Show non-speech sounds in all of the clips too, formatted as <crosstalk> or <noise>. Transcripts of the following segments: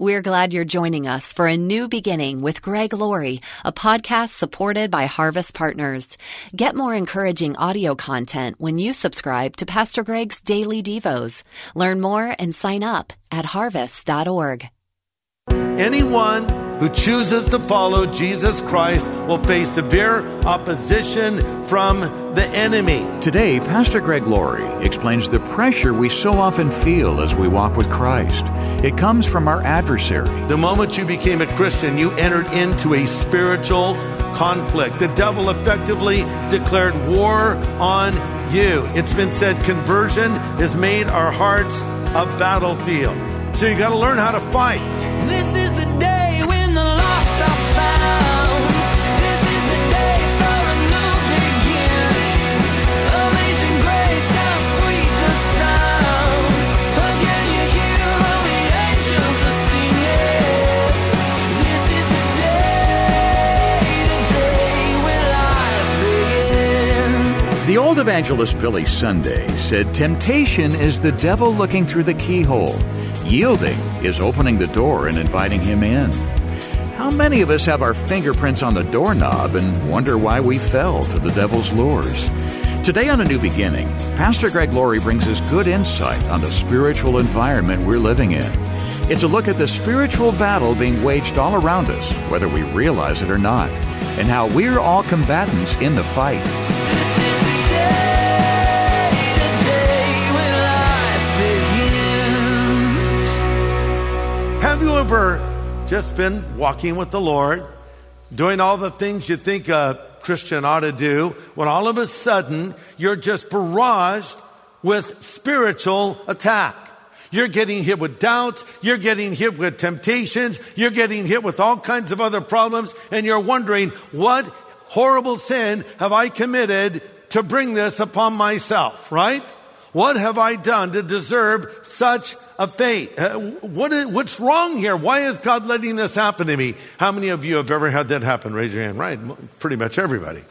We're glad you're joining us for a new beginning with Greg Laurie, a podcast supported by Harvest Partners. Get more encouraging audio content when you subscribe to Pastor Greg's Daily Devos. Learn more and sign up at harvest.org. Anyone who chooses to follow Jesus Christ will face severe opposition from the enemy. Today, Pastor Greg Laurie explains the pressure we so often feel as we walk with Christ. It comes from our adversary. The moment you became a Christian, you entered into a spiritual conflict. The devil effectively declared war on you. It's been said conversion has made our hearts a battlefield. So you got to learn how to fight. This is the old evangelist Billy Sunday said temptation is the devil looking through the keyhole. Yielding is opening the door and inviting him in. How many of us have our fingerprints on the doorknob and wonder why we fell to the devil's lures? Today on A New Beginning, Pastor Greg Laurie brings us good insight on the spiritual environment we're living in. It's a look at the spiritual battle being waged all around us, whether we realize it or not, and how we're all combatants in the fight. Have you ever just been walking with the Lord, doing all the things you think a Christian ought to do, when all of a sudden you're just barraged with spiritual attack? You're getting hit with doubts. You're getting hit with temptations. You're getting hit with all kinds of other problems. And you're wondering, what horrible sin have I committed to bring this upon myself, right? What have I done to deserve such a fate? Uh, what is, what's wrong here? Why is God letting this happen to me? How many of you have ever had that happen? Raise your hand. Right. Pretty much everybody.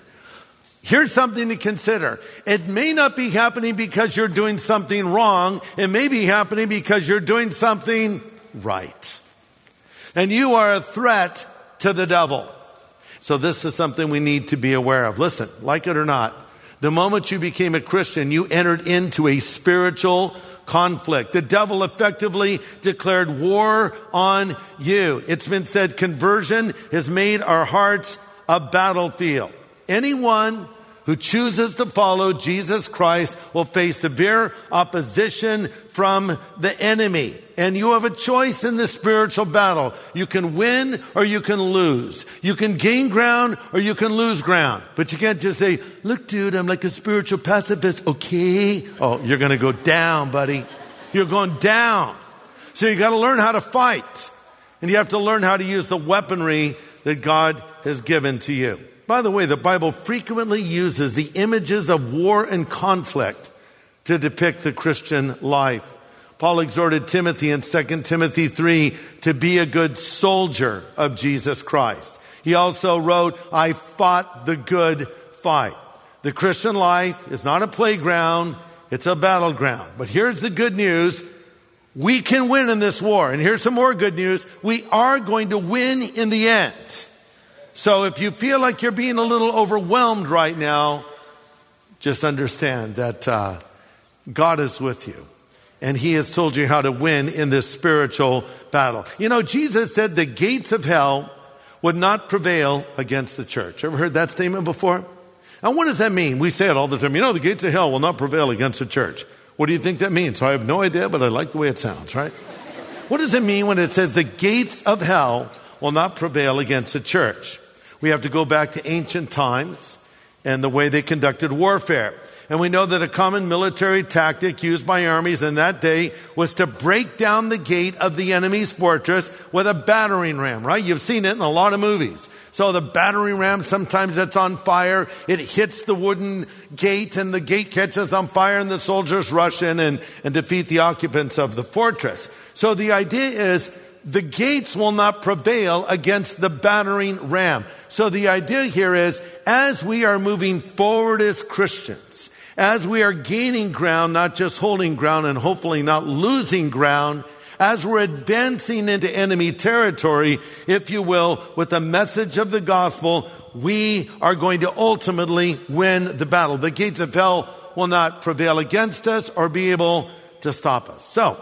Here's something to consider. It may not be happening because you're doing something wrong. It may be happening because you're doing something right. And you are a threat to the devil. So this is something we need to be aware of. Listen, like it or not, the moment you became a Christian, you entered into a spiritual conflict. The devil effectively declared war on you. It's been said conversion has made our hearts a battlefield. Anyone who chooses to follow Jesus Christ will face severe opposition from the enemy. And you have a choice in this spiritual battle. You can win or you can lose. You can gain ground or you can lose ground. But you can't just say, look, dude, I'm like a spiritual pacifist. Okay. Oh, you're going to go down, buddy. You're going down. So you got to learn how to fight. And you have to learn how to use the weaponry that God has given to you. By the way, the Bible frequently uses the images of war and conflict to depict the Christian life. Paul exhorted Timothy in 2 Timothy 3 to be a good soldier of Jesus Christ. He also wrote, I fought the good fight. The Christian life is not a playground, it's a battleground. But here's the good news. We can win in this war. And here's some more good news. We are going to win in the end. So if you feel like you're being a little overwhelmed right now, just understand that uh, God is with you. And he has told you how to win in this spiritual battle. You know, Jesus said the gates of hell would not prevail against the church. Ever heard that statement before? Now, what does that mean? We say it all the time. You know, the gates of hell will not prevail against the church. What do you think that means? I have no idea, but I like the way it sounds, right? What does it mean when it says the gates of hell will not prevail against the church? We have to go back to ancient times and the way they conducted warfare. And we know that a common military tactic used by armies in that day was to break down the gate of the enemy's fortress with a battering ram, right? You've seen it in a lot of movies. So the battering ram, sometimes it's on fire. It hits the wooden gate and the gate catches on fire and the soldiers rush in and, and defeat the occupants of the fortress. So the idea is the gates will not prevail against the battering ram. So the idea here is as we are moving forward as Christians, as we are gaining ground, not just holding ground and hopefully not losing ground, as we're advancing into enemy territory, if you will, with the message of the gospel, we are going to ultimately win the battle. The gates of hell will not prevail against us or be able to stop us. So,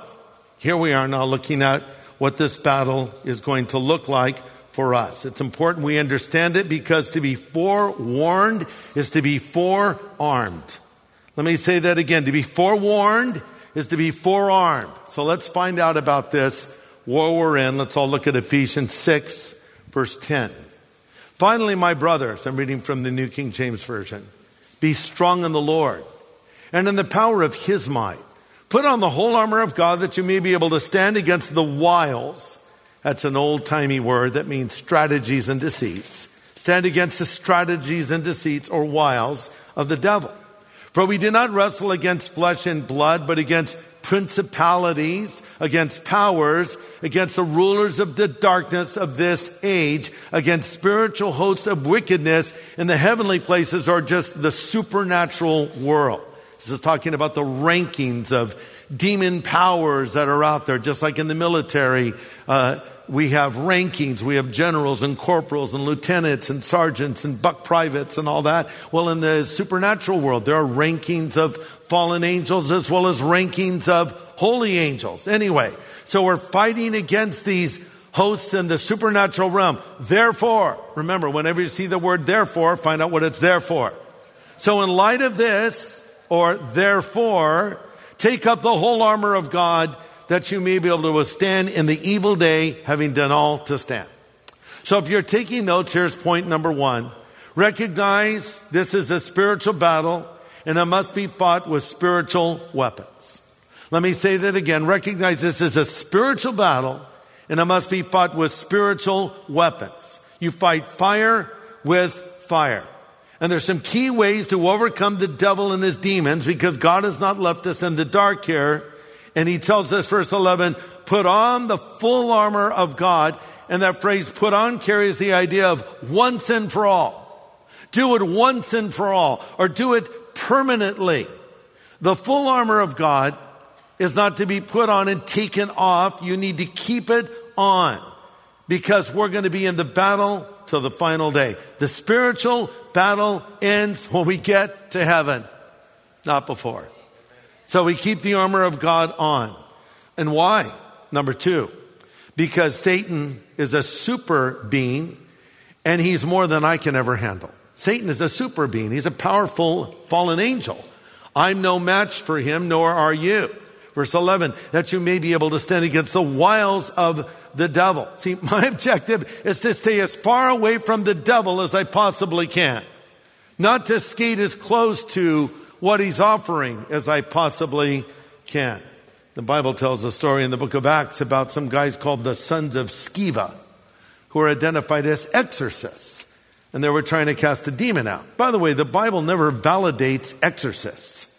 here we are now looking at what this battle is going to look like for us. It's important we understand it because to be forewarned is to be forearmed. Let me say that again. To be forewarned is to be forearmed. So let's find out about this war we're in. Let's all look at Ephesians 6, verse 10. Finally, my brothers, I'm reading from the New King James Version, be strong in the Lord and in the power of his might. Put on the whole armor of God that you may be able to stand against the wiles that's an old timey word that means strategies and deceits. Stand against the strategies and deceits or wiles of the devil. For we do not wrestle against flesh and blood, but against principalities, against powers, against the rulers of the darkness of this age, against spiritual hosts of wickedness in the heavenly places or just the supernatural world. This is talking about the rankings of demon powers that are out there, just like in the military. Uh, we have rankings. We have generals and corporals and lieutenants and sergeants and buck privates and all that. Well, in the supernatural world, there are rankings of fallen angels as well as rankings of holy angels. Anyway, so we're fighting against these hosts in the supernatural realm. Therefore, remember, whenever you see the word therefore, find out what it's there for. So in light of this, or therefore, take up the whole armor of God that you may be able to withstand in the evil day, having done all to stand. So if you're taking notes, here's point number one. Recognize this is a spiritual battle and it must be fought with spiritual weapons. Let me say that again. Recognize this is a spiritual battle and it must be fought with spiritual weapons. You fight fire with fire. And there's some key ways to overcome the devil and his demons because God has not left us in the dark here. And he tells us, verse 11, put on the full armor of God. And that phrase put on carries the idea of once and for all. Do it once and for all, or do it permanently. The full armor of God is not to be put on and taken off. You need to keep it on because we're going to be in the battle till the final day. The spiritual battle ends when we get to heaven, not before. So we keep the armor of God on. And why? Number two, because Satan is a super being and he's more than I can ever handle. Satan is a super being. He's a powerful fallen angel. I'm no match for him, nor are you. Verse 11, that you may be able to stand against the wiles of the devil. See, <laughs> my objective is to stay as far away from the devil as I possibly can. Not to skate as close to what he's offering as I possibly can. The Bible tells a story in the book of Acts about some guys called the sons of Sceva who are identified as exorcists. And they were trying to cast a demon out. By the way, the Bible never validates exorcists.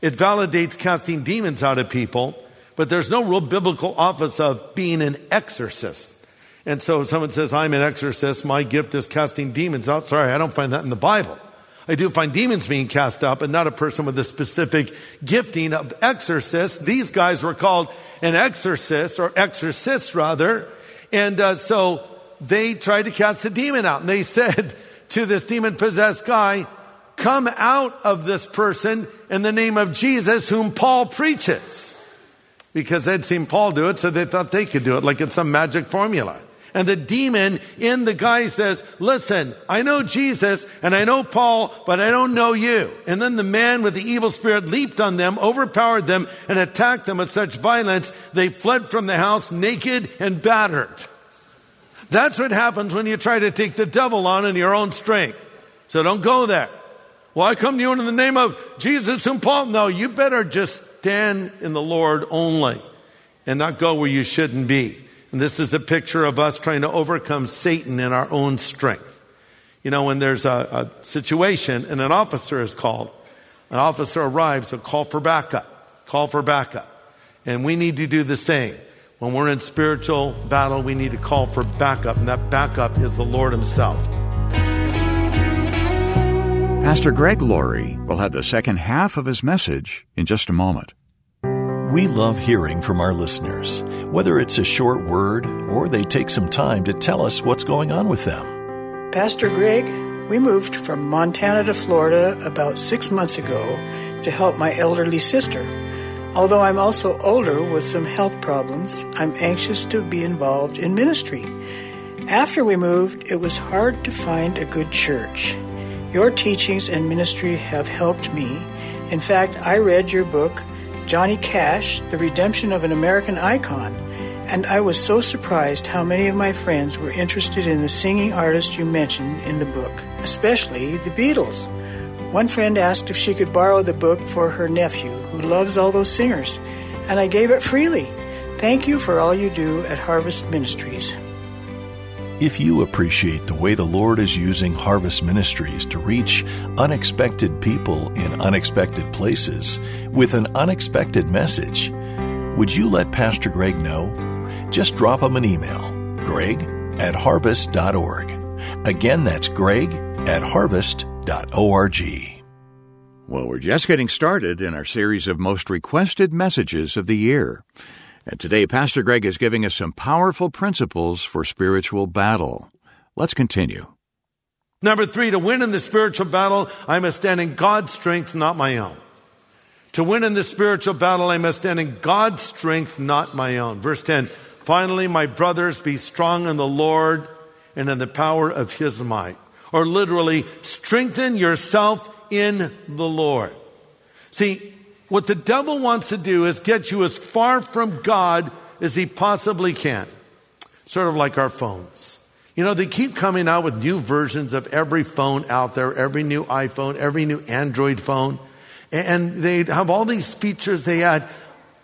It validates casting demons out of people, but there's no real biblical office of being an exorcist. And so if someone says, I'm an exorcist, my gift is casting demons out. Sorry, I don't find that in the Bible. I do find demons being cast out, but not a person with a specific gifting of exorcist. These guys were called an exorcist, or exorcists rather. And uh, so they tried to cast a demon out. And they <laughs> said to this demon possessed guy, Come out of this person in the name of Jesus, whom Paul preaches. Because they'd seen Paul do it, so they thought they could do it like it's some magic formula. And the demon in the guy says, listen, I know Jesus and I know Paul, but I don't know you. And then the man with the evil spirit leaped on them, overpowered them, and attacked them with such violence, they fled from the house naked and battered. That's what happens when you try to take the devil on in your own strength. So don't go there. Well, I come to you in the name of Jesus and Paul. No, you better just stand in the Lord only and not go where you shouldn't be. And this is a picture of us trying to overcome Satan in our own strength. You know, when there's a, a situation and an officer is called, an officer arrives, a call for backup, call for backup. And we need to do the same. When we're in spiritual battle, we need to call for backup, and that backup is the Lord Himself. Pastor Greg Laurie will have the second half of his message in just a moment. We love hearing from our listeners, whether it's a short word or they take some time to tell us what's going on with them. Pastor Greg, we moved from Montana to Florida about six months ago to help my elderly sister. Although I'm also older with some health problems, I'm anxious to be involved in ministry. After we moved, it was hard to find a good church. Your teachings and ministry have helped me. In fact, I read your book, Johnny Cash, The Redemption of an American Icon, and I was so surprised how many of my friends were interested in the singing artist you mentioned in the book, especially the Beatles. One friend asked if she could borrow the book for her nephew, who loves all those singers, and I gave it freely. Thank you for all you do at Harvest Ministries. If you appreciate the way the Lord is using Harvest Ministries to reach unexpected people in unexpected places with an unexpected message, would you let Pastor Greg know? Just drop him an email, greg at harvest.org. Again, that's greg at harvest.org. Well, we're just getting started in our series of most requested messages of the year. And today, Pastor Greg is giving us some powerful principles for spiritual battle. Let's continue. Number three, to win in the spiritual battle, I must stand in God's strength, not my own. To win in the spiritual battle, I must stand in God's strength, not my own. Verse 10 Finally, my brothers, be strong in the Lord and in the power of his might. Or literally, strengthen yourself in the Lord. See, what the devil wants to do is get you as far from God as he possibly can. Sort of like our phones. You know, they keep coming out with new versions of every phone out there, every new iPhone, every new Android phone. And they have all these features they add.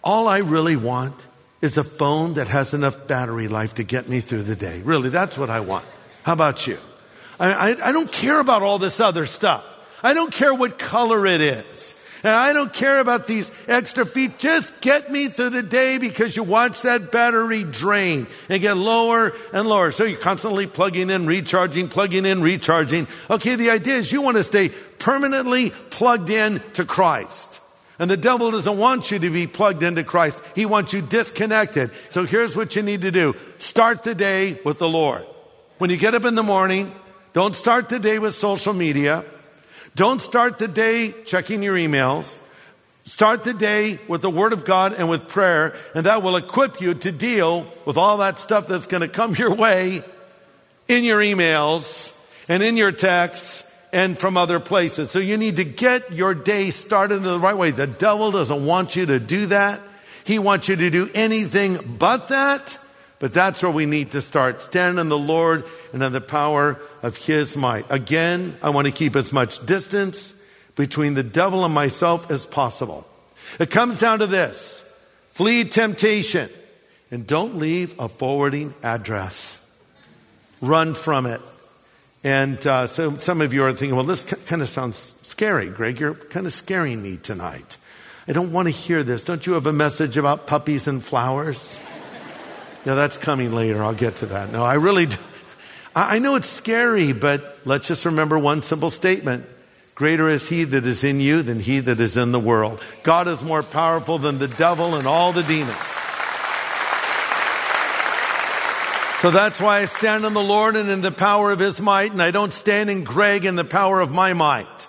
All I really want is a phone that has enough battery life to get me through the day. Really, that's what I want. How about you? I, I, I don't care about all this other stuff. I don't care what color it is. And I don't care about these extra feet. Just get me through the day because you watch that battery drain and get lower and lower. So you're constantly plugging in, recharging, plugging in, recharging. Okay, the idea is you want to stay permanently plugged in to Christ. And the devil doesn't want you to be plugged into Christ. He wants you disconnected. So here's what you need to do. Start the day with the Lord. When you get up in the morning, don't start the day with social media. Don't start the day checking your emails. Start the day with the Word of God and with prayer, and that will equip you to deal with all that stuff that's going to come your way in your emails and in your texts and from other places. So you need to get your day started in the right way. The devil doesn't want you to do that. He wants you to do anything but that. But that's where we need to start. Stand in the Lord and in the power of His might. Again, I want to keep as much distance between the devil and myself as possible. It comes down to this flee temptation and don't leave a forwarding address. Run from it. And uh, so some of you are thinking, well, this kind of sounds scary, Greg. You're kind of scaring me tonight. I don't want to hear this. Don't you have a message about puppies and flowers? No, that's coming later. I'll get to that. No, I really. I know it's scary, but let's just remember one simple statement. Greater is he that is in you than he that is in the world. God is more powerful than the devil and all the demons. So that's why I stand in the Lord and in the power of his might, and I don't stand in Greg in the power of my might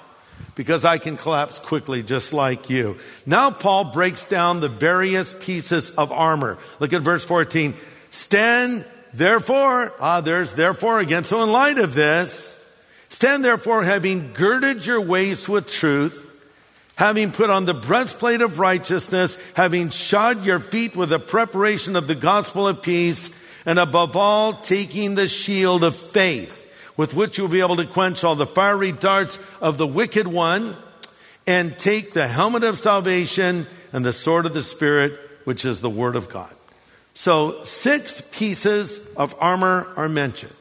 because I can collapse quickly just like you. Now Paul breaks down the various pieces of armor. Look at verse 14. Stand therefore, ah, there's therefore again. So in light of this, stand therefore having girded your waist with truth, having put on the breastplate of righteousness, having shod your feet with the preparation of the gospel of peace, and above all, taking the shield of faith, with which you'll be able to quench all the fiery darts of the wicked one, and take the helmet of salvation and the sword of the Spirit, which is the word of God. So, six pieces of armor are mentioned.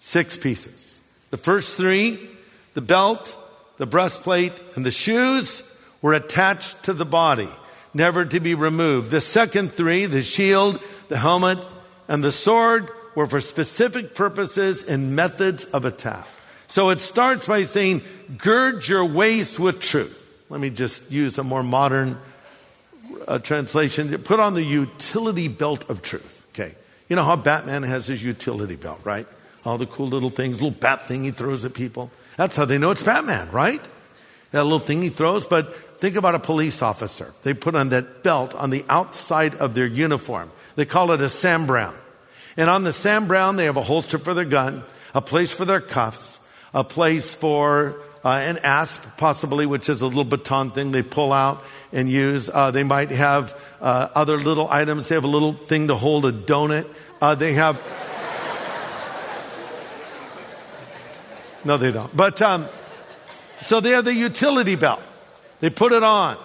Six pieces. The first three, the belt, the breastplate, and the shoes, were attached to the body, never to be removed. The second three, the shield, the helmet, and the sword, were for specific purposes and methods of attack. So it starts by saying, gird your waist with truth. Let me just use a more modern uh, translation, put on the utility belt of truth. Okay. You know how Batman has his utility belt, right? All the cool little things, little bat thing he throws at people. That's how they know it's Batman, right? That little thing he throws. But think about a police officer. They put on that belt on the outside of their uniform. They call it a Sam Browne. And on the Sam Browne, they have a holster for their gun, a place for their cuffs, a place for uh, an asp, possibly, which is a little baton thing they pull out and use. Uh, they might have uh, other little items. They have a little thing to hold a donut. Uh, they have. <laughs> no, they don't. But um, so they have the utility belt. They put it on.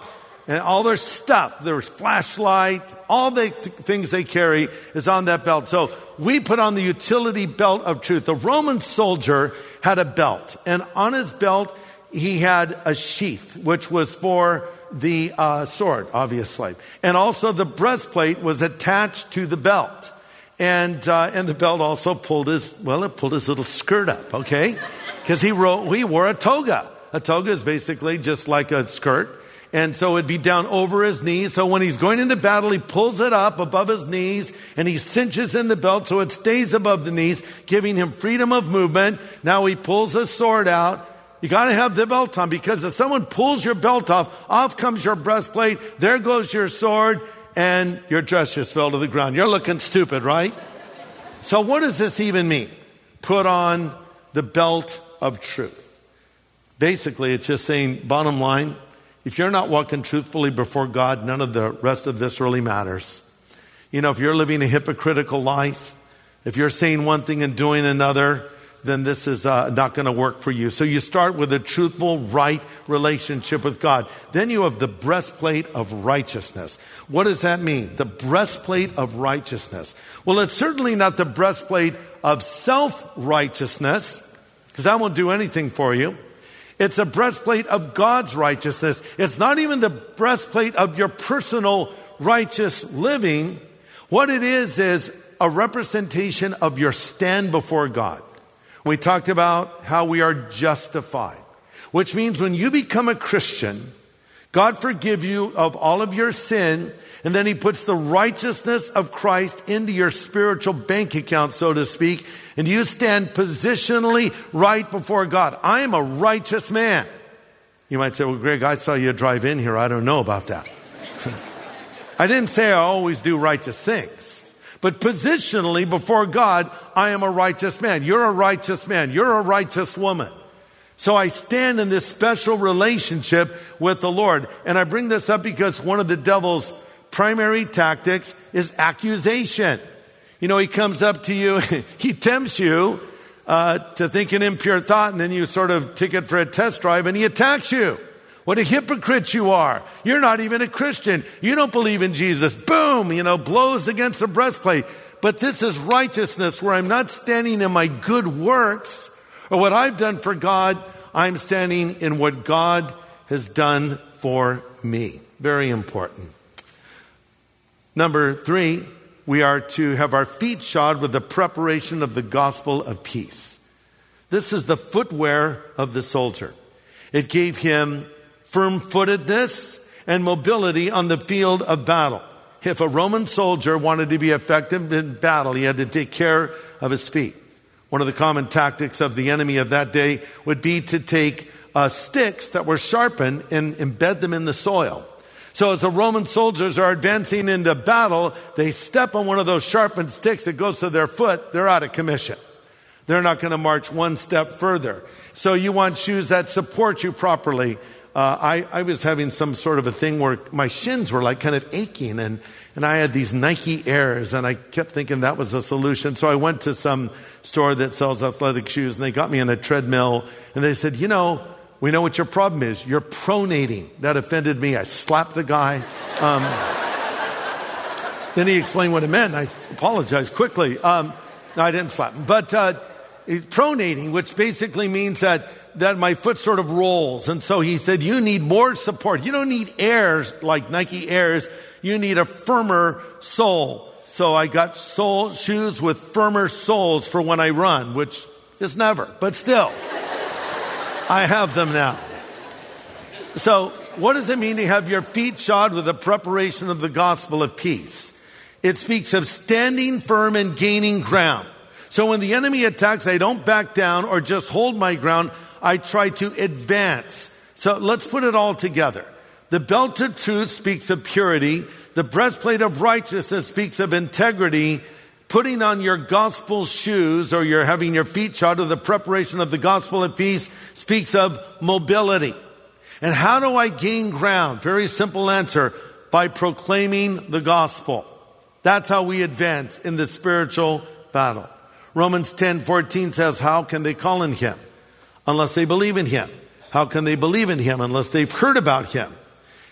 And all their stuff, their flashlight, all the th- things they carry is on that belt. So we put on the utility belt of truth. The Roman soldier had a belt, and on his belt, he had a sheath, which was for the uh, sword, obviously. And also the breastplate was attached to the belt. And, uh, and the belt also pulled his, well, it pulled his little skirt up, okay? Because he, wrote, he wore a toga. A toga is basically just like a skirt. And so it'd be down over his knees. So when he's going into battle, he pulls it up above his knees and he cinches in the belt so it stays above the knees, giving him freedom of movement. Now he pulls his sword out. You got to have the belt on because if someone pulls your belt off, off comes your breastplate, there goes your sword, and your dress just fell to the ground. You're looking stupid, right? So, what does this even mean? Put on the belt of truth. Basically, it's just saying, bottom line, if you're not walking truthfully before God, none of the rest of this really matters. You know, if you're living a hypocritical life, if you're saying one thing and doing another, then this is uh, not going to work for you. So you start with a truthful, right relationship with God. Then you have the breastplate of righteousness. What does that mean? The breastplate of righteousness. Well, it's certainly not the breastplate of self righteousness, because that won't do anything for you. It's a breastplate of God's righteousness. It's not even the breastplate of your personal righteous living. What it is, is a representation of your stand before God. We talked about how we are justified, which means when you become a Christian, God forgive you of all of your sin, and then he puts the righteousness of Christ into your spiritual bank account, so to speak, and you stand positionally right before God. I am a righteous man. You might say, well, Greg, I saw you drive in here. I don't know about that. <laughs> I didn't say I always do righteous things. But positionally before God, I am a righteous man. You're a righteous man. You're a righteous woman. So I stand in this special relationship with the Lord. And I bring this up because one of the devil's primary tactics is accusation. You know, he comes up to you, <laughs> he tempts you uh, to think an impure thought, and then you sort of take it for a test drive, and he attacks you. What a hypocrite you are. You're not even a Christian. You don't believe in Jesus. Boom, you know, blows against the breastplate. But this is righteousness where I'm not standing in my good works or what I've done for God. I'm standing in what God has done for me. Very important. Number three, we are to have our feet shod with the preparation of the gospel of peace. This is the footwear of the soldier. It gave him firm footedness and mobility on the field of battle. If a Roman soldier wanted to be effective in battle, he had to take care of his feet. One of the common tactics of the enemy of that day would be to take uh, sticks that were sharpened and embed them in the soil. So as the Roman soldiers are advancing into battle, they step on one of those sharpened sticks that goes to their foot, they're out of commission. They're not going to march one step further. So you want shoes that support you properly uh, I, I was having some sort of a thing where my shins were like kind of aching and, and I had these Nike Airs and I kept thinking that was a solution. So I went to some store that sells athletic shoes and they got me on a treadmill and they said, you know, we know what your problem is. You're pronating. That offended me. I slapped the guy. Um, then he explained what it meant. I apologized quickly. Um, no, I didn't slap him. But uh, pronating, which basically means that that my foot sort of rolls. And so he said, you need more support. You don't need airs like Nike Airs. You need a firmer sole. So I got sole shoes with firmer soles for when I run, which is never, but still, I have them now. So what does it mean to have your feet shod with the preparation of the gospel of peace? It speaks of standing firm and gaining ground. So when the enemy attacks, I don't back down or just hold my ground. I try to advance. So let's put it all together. The belt of truth speaks of purity. The breastplate of righteousness speaks of integrity. Putting on your gospel shoes or you're having your feet shod with the preparation of the gospel of peace speaks of mobility. And how do I gain ground? Very simple answer by proclaiming the gospel. That's how we advance in the spiritual battle. Romans 10 14 says, How can they call in him unless they believe in him? How can they believe in him unless they've heard about him?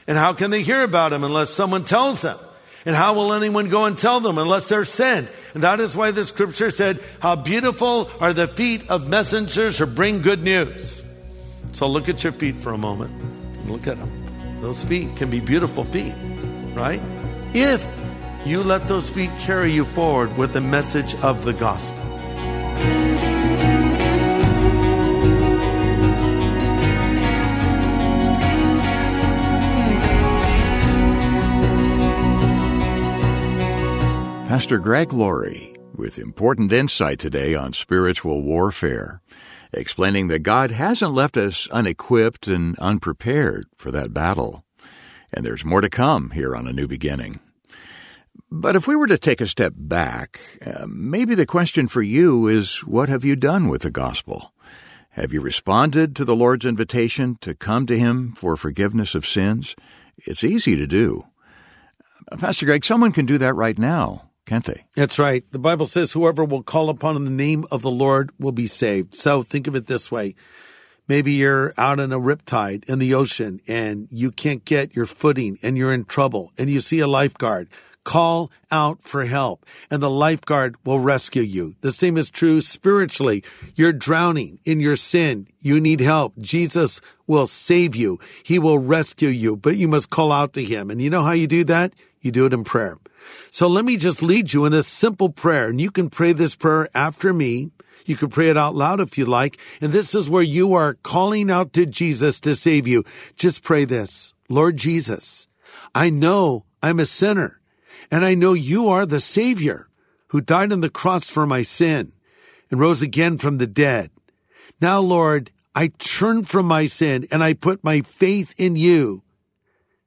And how can they hear about him unless someone tells them? And how will anyone go and tell them unless they're sent? And that is why the scripture said, How beautiful are the feet of messengers who bring good news. So look at your feet for a moment. Look at them. Those feet can be beautiful feet, right? If you let those feet carry you forward with the message of the gospel. Pastor Greg Laurie with important insight today on spiritual warfare, explaining that God hasn't left us unequipped and unprepared for that battle. And there's more to come here on A New Beginning. But if we were to take a step back, uh, maybe the question for you is what have you done with the gospel? Have you responded to the Lord's invitation to come to Him for forgiveness of sins? It's easy to do. Uh, Pastor Greg, someone can do that right now, can't they? That's right. The Bible says whoever will call upon the name of the Lord will be saved. So think of it this way. Maybe you're out in a riptide in the ocean and you can't get your footing and you're in trouble and you see a lifeguard. Call out for help and the lifeguard will rescue you. The same is true spiritually. You're drowning in your sin. You need help. Jesus will save you. He will rescue you, but you must call out to him. And you know how you do that? You do it in prayer. So let me just lead you in a simple prayer and you can pray this prayer after me. You can pray it out loud if you like. And this is where you are calling out to Jesus to save you. Just pray this. Lord Jesus, I know I'm a sinner and I know you are the Savior who died on the cross for my sin and rose again from the dead. Now, Lord, I turn from my sin and I put my faith in you.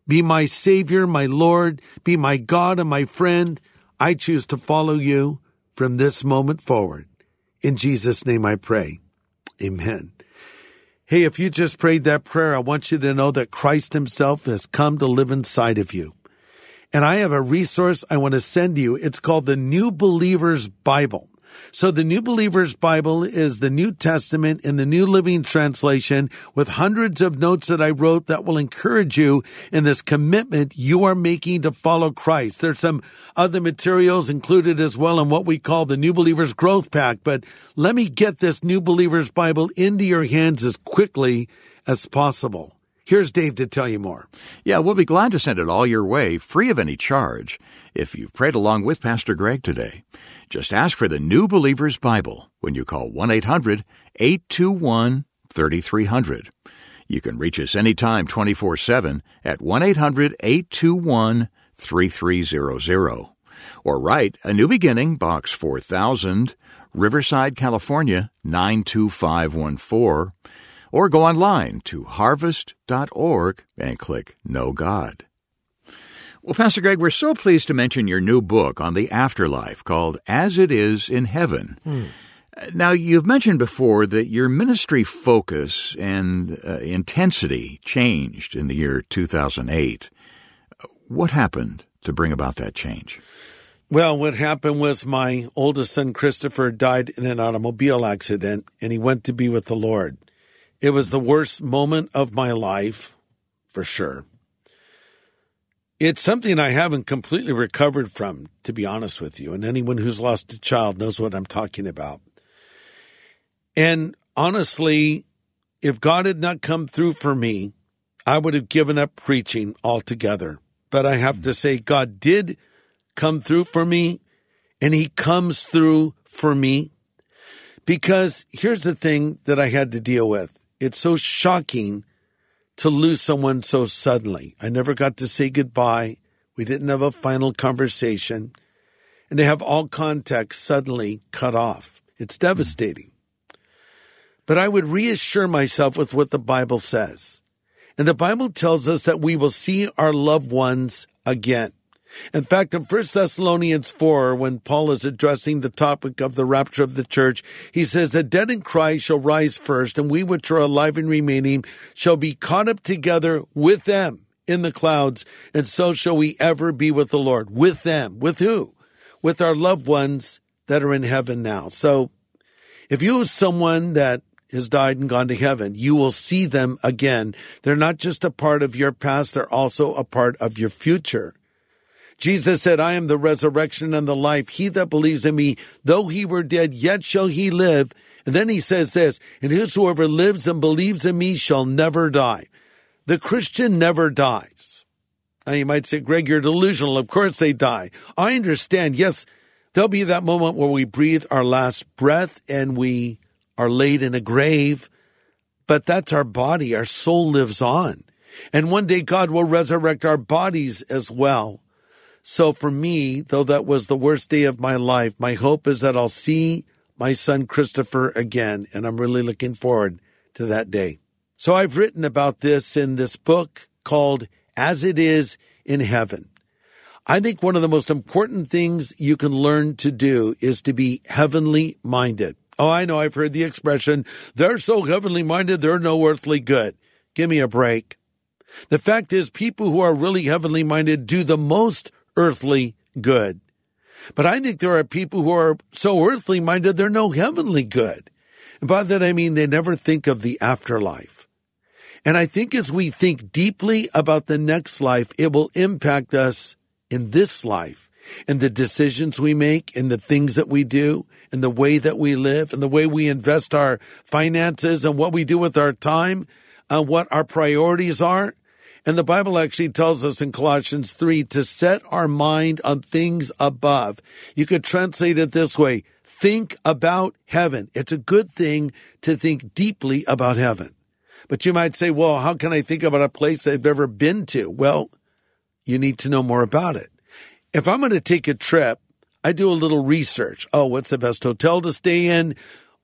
Be my Savior, my Lord, be my God and my friend. I choose to follow you from this moment forward. In Jesus' name I pray. Amen. Hey, if you just prayed that prayer, I want you to know that Christ Himself has come to live inside of you. And I have a resource I want to send you. It's called the New Believer's Bible. So the New Believer's Bible is the New Testament in the New Living Translation with hundreds of notes that I wrote that will encourage you in this commitment you are making to follow Christ. There's some other materials included as well in what we call the New Believer's Growth Pack, but let me get this New Believer's Bible into your hands as quickly as possible. Here's Dave to tell you more. Yeah, we'll be glad to send it all your way, free of any charge, if you've prayed along with Pastor Greg today. Just ask for the New Believer's Bible when you call 1 800 821 3300. You can reach us anytime 24 7 at 1 800 821 3300. Or write A New Beginning, Box 4000, Riverside, California 92514 or go online to harvest.org and click Know God. Well, Pastor Greg, we're so pleased to mention your new book on the afterlife called As It Is in Heaven. Hmm. Now, you've mentioned before that your ministry focus and uh, intensity changed in the year 2008. What happened to bring about that change? Well, what happened was my oldest son, Christopher, died in an automobile accident and he went to be with the Lord. It was the worst moment of my life, for sure. It's something I haven't completely recovered from, to be honest with you. And anyone who's lost a child knows what I'm talking about. And honestly, if God had not come through for me, I would have given up preaching altogether. But I have to mm-hmm. say, God did come through for me, and He comes through for me. Because here's the thing that I had to deal with it's so shocking to lose someone so suddenly. I never got to say goodbye. We didn't have a final conversation. And to have all contact suddenly cut off. It's devastating. But I would reassure myself with what the Bible says. And the Bible tells us that we will see our loved ones again. In fact, in 1 Thessalonians 4, when Paul is addressing the topic of the rapture of the church, he says, The dead in Christ shall rise first, and we which are alive and remaining shall be caught up together with them in the clouds, and so shall we ever be with the Lord. With them. With who? With our loved ones that are in heaven now. So if you have someone that has died and gone to heaven, you will see them again. They're not just a part of your past, they're also a part of your future. Jesus said, I am the resurrection and the life. He that believes in me, though he were dead, yet shall he live. And then he says this, and whosoever lives and believes in me shall never die. The Christian never dies. Now you might say, Greg, you're delusional. Of course they die. I understand. Yes, there'll be that moment where we breathe our last breath and we are laid in a grave, but that's our body. Our soul lives on. And one day God will resurrect our bodies as well. So for me, though that was the worst day of my life, my hope is that I'll see my son Christopher again. And I'm really looking forward to that day. So I've written about this in this book called As It Is in Heaven. I think one of the most important things you can learn to do is to be heavenly minded. Oh, I know I've heard the expression, they're so heavenly minded, they're no earthly good. Give me a break. The fact is, people who are really heavenly minded do the most earthly good. But I think there are people who are so earthly minded, they're no heavenly good. And by that I mean they never think of the afterlife. And I think as we think deeply about the next life, it will impact us in this life and the decisions we make and the things that we do and the way that we live and the way we invest our finances and what we do with our time and what our priorities are. And the Bible actually tells us in Colossians 3 to set our mind on things above. You could translate it this way. Think about heaven. It's a good thing to think deeply about heaven. But you might say, well, how can I think about a place I've never been to? Well, you need to know more about it. If I'm going to take a trip, I do a little research. Oh, what's the best hotel to stay in?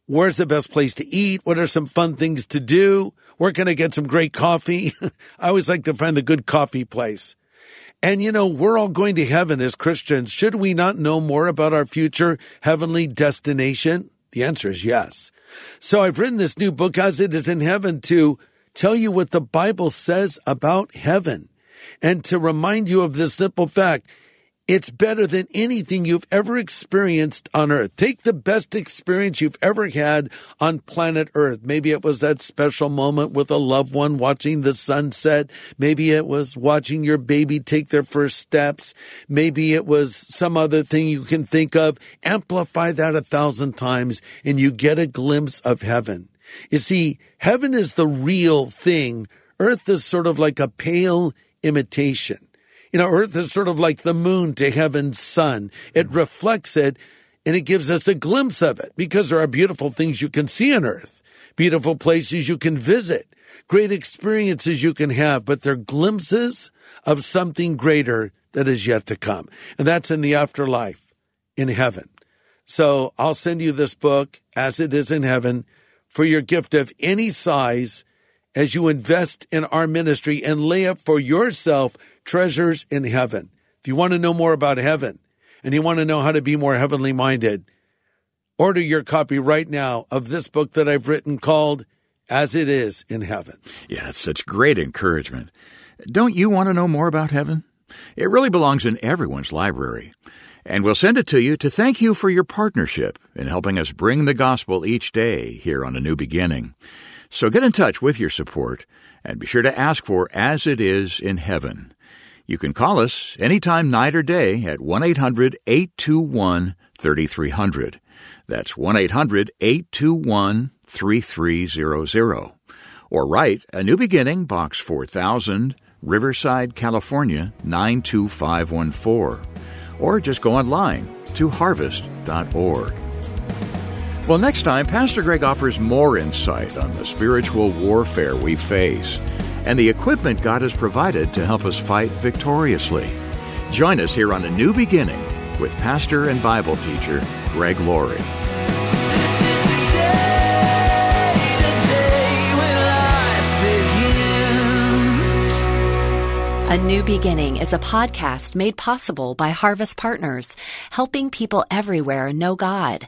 Where's the best place to eat? What are some fun things to do? Where can I get some great coffee? <laughs> I always like to find the good coffee place. And you know, we're all going to heaven as Christians. Should we not know more about our future heavenly destination? The answer is yes. So I've written this new book, As It Is in Heaven, to tell you what the Bible says about heaven and to remind you of this simple fact. It's better than anything you've ever experienced on earth. Take the best experience you've ever had on planet earth. Maybe it was that special moment with a loved one watching the sunset. Maybe it was watching your baby take their first steps. Maybe it was some other thing you can think of. Amplify that a thousand times and you get a glimpse of heaven. You see, heaven is the real thing. Earth is sort of like a pale imitation. You know, Earth is sort of like the moon to heaven's sun. It mm-hmm. reflects it and it gives us a glimpse of it because there are beautiful things you can see on Earth, beautiful places you can visit, great experiences you can have, but they're glimpses of something greater that is yet to come. And that's in the afterlife in heaven. So I'll send you this book as it is in heaven for your gift of any size as you invest in our ministry and lay up for yourself treasures in heaven. If you want to know more about heaven and you want to know how to be more heavenly minded, order your copy right now of this book that I've written called As It Is in Heaven. Yeah, it's such great encouragement. Don't you want to know more about heaven? It really belongs in everyone's library. And we'll send it to you to thank you for your partnership in helping us bring the gospel each day here on A New Beginning. So get in touch with your support and be sure to ask for As It Is in Heaven. You can call us anytime, night or day, at 1 800 821 3300. That's 1 800 821 3300. Or write A New Beginning, Box 4000, Riverside, California 92514. Or just go online to harvest.org. Well, next time, Pastor Greg offers more insight on the spiritual warfare we face and the equipment God has provided to help us fight victoriously. Join us here on A New Beginning with pastor and Bible teacher Greg Laurie. This is the day, the day when life begins. A New Beginning is a podcast made possible by Harvest Partners, helping people everywhere know God.